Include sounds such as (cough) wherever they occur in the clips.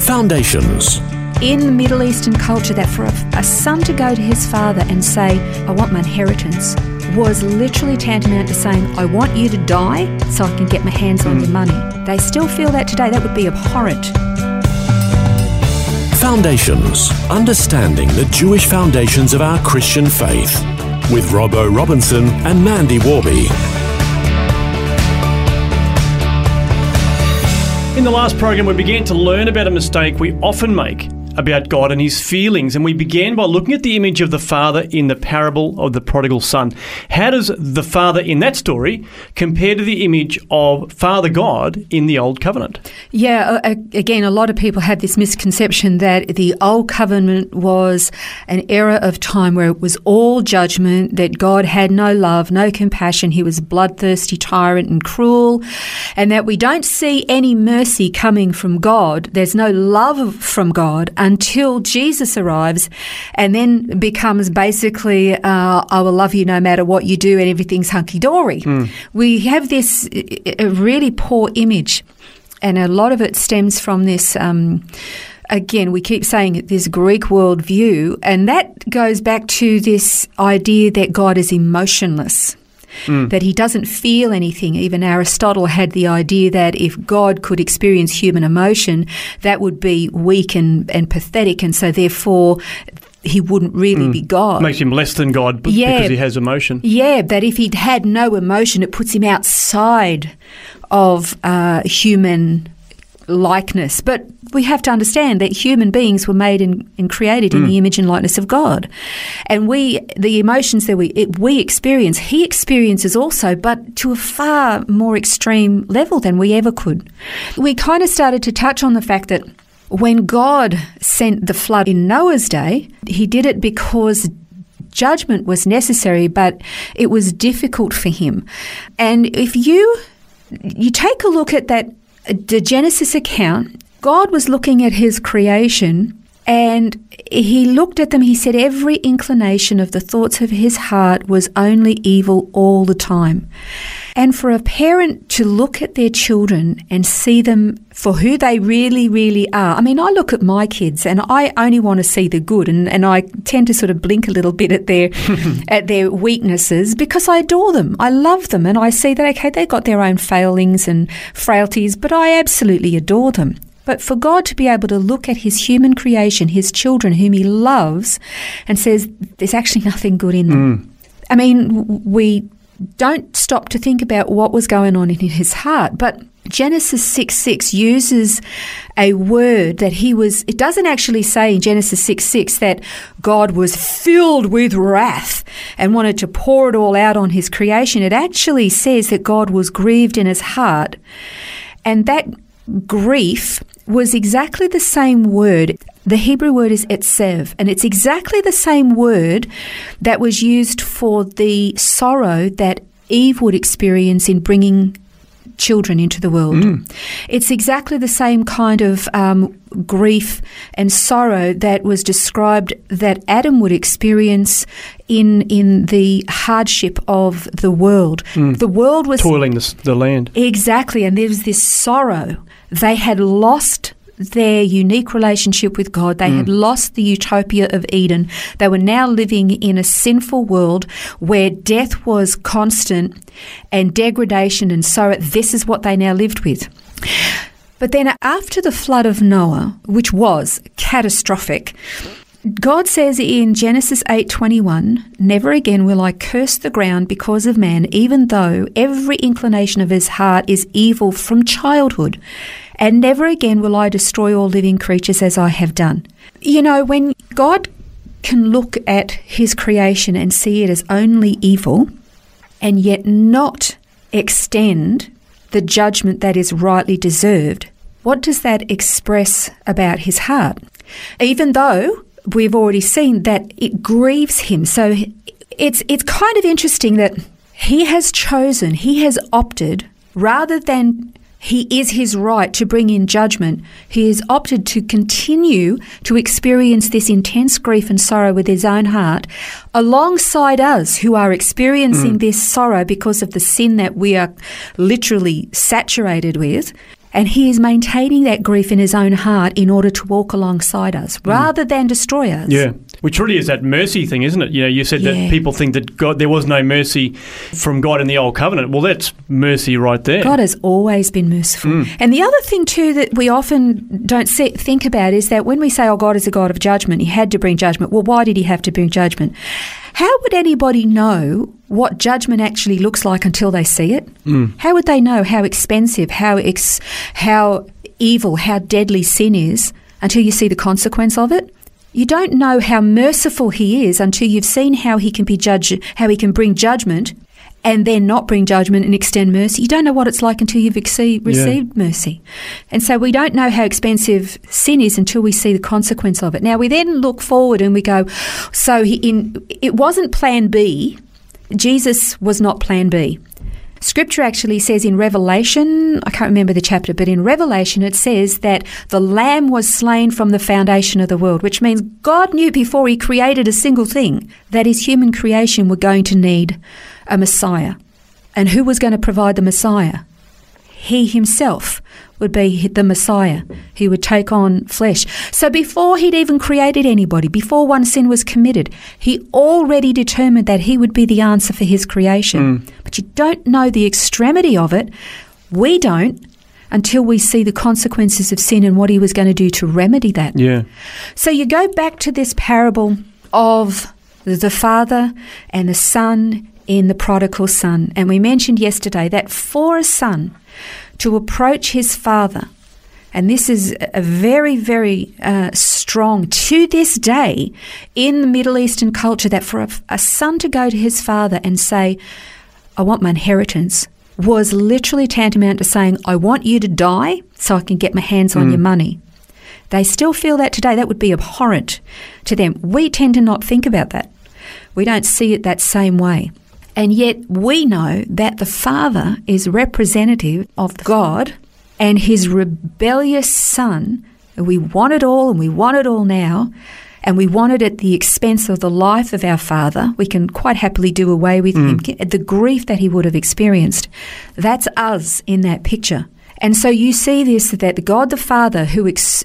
Foundations. in Middle Eastern culture that for a, a, son to go to his father and say, I want my inheritance, was literally tantamount to saying, I want you to die so I can get my hands on your money. They still feel that today. That would be abhorrent. Foundations. Understanding the Jewish foundations of our Christian faith. With Robbo Robinson and Mandy Warby. In the last program, we began to learn about a mistake we often make about God and his feelings. And we began by looking at the image of the father in the parable of the prodigal son. How does the father in that story compare to the image of Father God in the Old Covenant? Yeah, again, a lot of people have this misconception that the Old Covenant was an era of time where it was all judgment, that God had no love, no compassion, he was bloodthirsty, tyrant, and cruel, and that we don't see any mercy coming from God. There's no love from God until Jesus arrives and then becomes basically, uh, I will love you no matter what you do and everything's hunky dory. Mm. We have this a really poor image, and a lot of it stems from this. Um, again, we keep saying this Greek worldview, and that goes back to this idea that God is emotionless. Mm. That he doesn't feel anything. Even Aristotle had the idea that if God could experience human emotion, that would be weak and, and pathetic, and so therefore he wouldn't really mm. be God. Makes him less than God b- yeah, because he has emotion. Yeah, that if he'd had no emotion, it puts him outside of uh, human likeness. But we have to understand that human beings were made and, and created in mm. the image and likeness of God. And we, the emotions that we, it, we experience, he experiences also, but to a far more extreme level than we ever could. We kind of started to touch on the fact that when God sent the flood in Noah's day, he did it because judgment was necessary, but it was difficult for him. And if you you take a look at that the Genesis account, God was looking at his creation and he looked at them. He said, Every inclination of the thoughts of his heart was only evil all the time. And for a parent to look at their children and see them for who they really, really are. I mean, I look at my kids and I only want to see the good and, and I tend to sort of blink a little bit at their (laughs) at their weaknesses because I adore them. I love them and I see that okay, they've got their own failings and frailties, but I absolutely adore them. But for God to be able to look at his human creation, his children whom he loves, and says, there's actually nothing good in them. Mm. I mean, we don't stop to think about what was going on in his heart. But Genesis 6 6 uses a word that he was, it doesn't actually say in Genesis 6 6 that God was filled with wrath and wanted to pour it all out on his creation. It actually says that God was grieved in his heart. And that grief was exactly the same word. The Hebrew word is etsev, and it's exactly the same word that was used for the sorrow that Eve would experience in bringing children into the world. Mm. It's exactly the same kind of um, grief and sorrow that was described that Adam would experience in in the hardship of the world. Mm. The world was toiling the, the land exactly, and there was this sorrow. They had lost their unique relationship with God. They mm. had lost the utopia of Eden. They were now living in a sinful world where death was constant and degradation and sorrow. This is what they now lived with. But then after the flood of Noah, which was catastrophic, God says in Genesis 8:21, "Never again will I curse the ground because of man, even though every inclination of his heart is evil from childhood." and never again will I destroy all living creatures as I have done. You know, when God can look at his creation and see it as only evil, and yet not extend the judgment that is rightly deserved, what does that express about his heart? Even though we've already seen that it grieves him. So it's, it's kind of interesting that he has chosen, he has opted, rather than he is his right to bring in judgment. He has opted to continue to experience this intense grief and sorrow with his own heart alongside us who are experiencing mm. this sorrow because of the sin that we are literally saturated with. And he is maintaining that grief in his own heart in order to walk alongside us mm. rather than destroy us. Yeah, which really is that mercy thing, isn't it? You know, you said Yeah. that people think that God, there was no mercy from God in the old covenant. Well, that's mercy right there. God has always been merciful. Mm. And the other thing, too, that we often don't see, think about is that when we say, oh, God is a God of judgment, he had to bring judgment. Well, why did he have to bring judgment? How would anybody know what judgment actually looks like until they see it? Mm. How would they know how expensive, how, ex- how evil, how deadly sin is until you see the consequence of it? You don't know how merciful he is until you've seen how he can be judge, how he can bring judgment and then not bring judgment and extend mercy. You don't know what it's like until you've exceed, received mercy. And so we don't know how expensive sin is until we see the consequence of it. Now we then look forward and we go, so he, in, it wasn't plan B. Jesus was not plan B. Scripture actually says in Revelation, I can't remember the chapter, but in Revelation it says that the Lamb was slain from the foundation of the world, which means God knew before He created a single thing that His human creation were going to need a Messiah. And who was going to provide the Messiah? He Himself would be the Messiah. He would take on flesh. So before He'd even created anybody, before one sin was committed, He already determined that He would be the answer for His creation. Mm. But you don't know the extremity of it. We don't until we see the consequences of sin and what He was going to do to remedy that. Yeah. So you go back to this parable of the father and the son in the prodigal son. And we mentioned yesterday that for a son to approach his father, and this is a very, very uh, strong to this day in the Middle Eastern culture that for a, a son to go to his father and say, I want my inheritance, was literally tantamount to saying, I want you to die so I can get my hands on your money. They still feel that today. That would be abhorrent to them. We tend to not think about that. We don't see it that same way. And yet we know that the Father is representative of God and his rebellious Son. We want it all and we want it all now. And we want it at the expense of the life of our Father. We can quite happily do away with mm. him. The grief that he would have experienced. That's us in that picture. And so you see this that God the Father, who ex-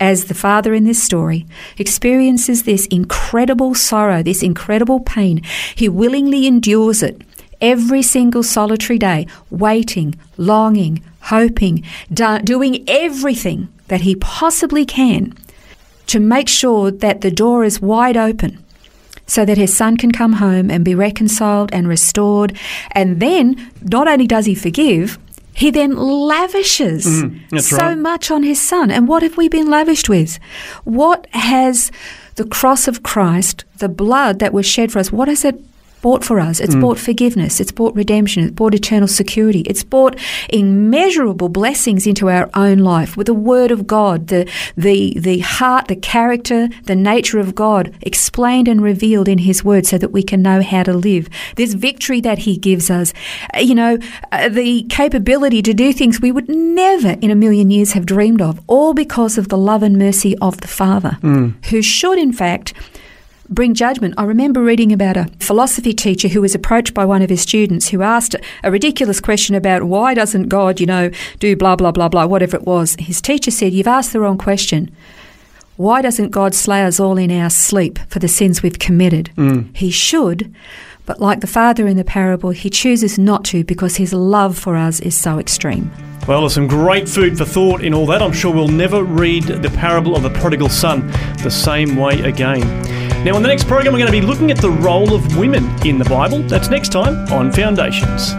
as the Father in this story, experiences this incredible sorrow, this incredible pain. He willingly endures it every single solitary day, waiting, longing, hoping, do- doing everything that he possibly can to make sure that the door is wide open so that his son can come home and be reconciled and restored. And then, not only does he forgive, he then lavishes mm-hmm. that's so right. much on his son. And what have we been lavished with? What has the cross of Christ, the blood that was shed for us, what has it bought for us? It's bought forgiveness, it's bought redemption, it's bought eternal security, it's bought immeasurable blessings into our own life. With the word of God, the the the heart, the character, the nature of God explained and revealed in his word so that we can know how to live. This victory that he gives us, uh, you know, uh, the capability to do things we would never in a million years have dreamed of, all because of the love and mercy of the Father, who should in fact bring judgment. I remember reading about a philosophy teacher who was approached by one of his students who asked a ridiculous question about why doesn't God, you know, do blah, blah, blah, blah, whatever it was. His teacher said, You've asked the wrong question. Why doesn't God slay us all in our sleep for the sins we've committed? Mm. He should, but like the father in the parable, he chooses not to because his love for us is so extreme. Well, there's some great food for thought in all that. I'm sure we'll never read the parable of the prodigal son the same way again. Now, in the next program, we're going to be looking at the role of women in the Bible. That's next time on Foundations.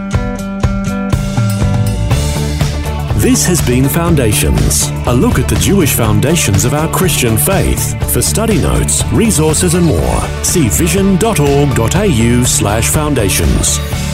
This has been Foundations, a look at the Jewish foundations of our Christian faith. For study notes, resources, and more, see vision.org.au slash foundations.